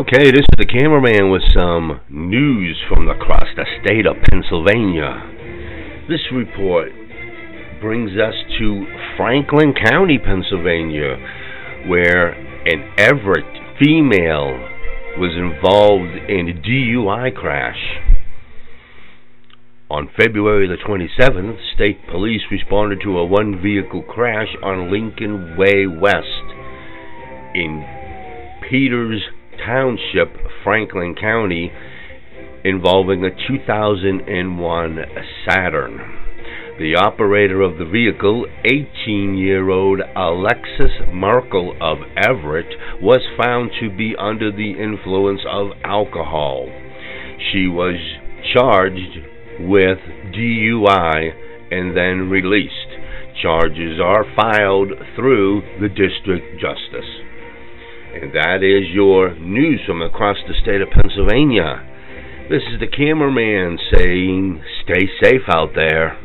Okay, this is the cameraman with some news from across the state of Pennsylvania. This report brings us to Franklin County, Pennsylvania, where an Everett female was involved in a DUI crash. On February the 27th, state police responded to a one vehicle crash on Lincoln Way West in Peters Township, Franklin County, involving a 2001 Saturn. The operator of the vehicle, 18 year old Alexis Merkel of Everett, was found to be under the influence of alcohol. She was charged with DUI and then released. Charges are filed through the district justice. And that is your news from across the state of Pennsylvania. This is the cameraman saying, stay safe out there.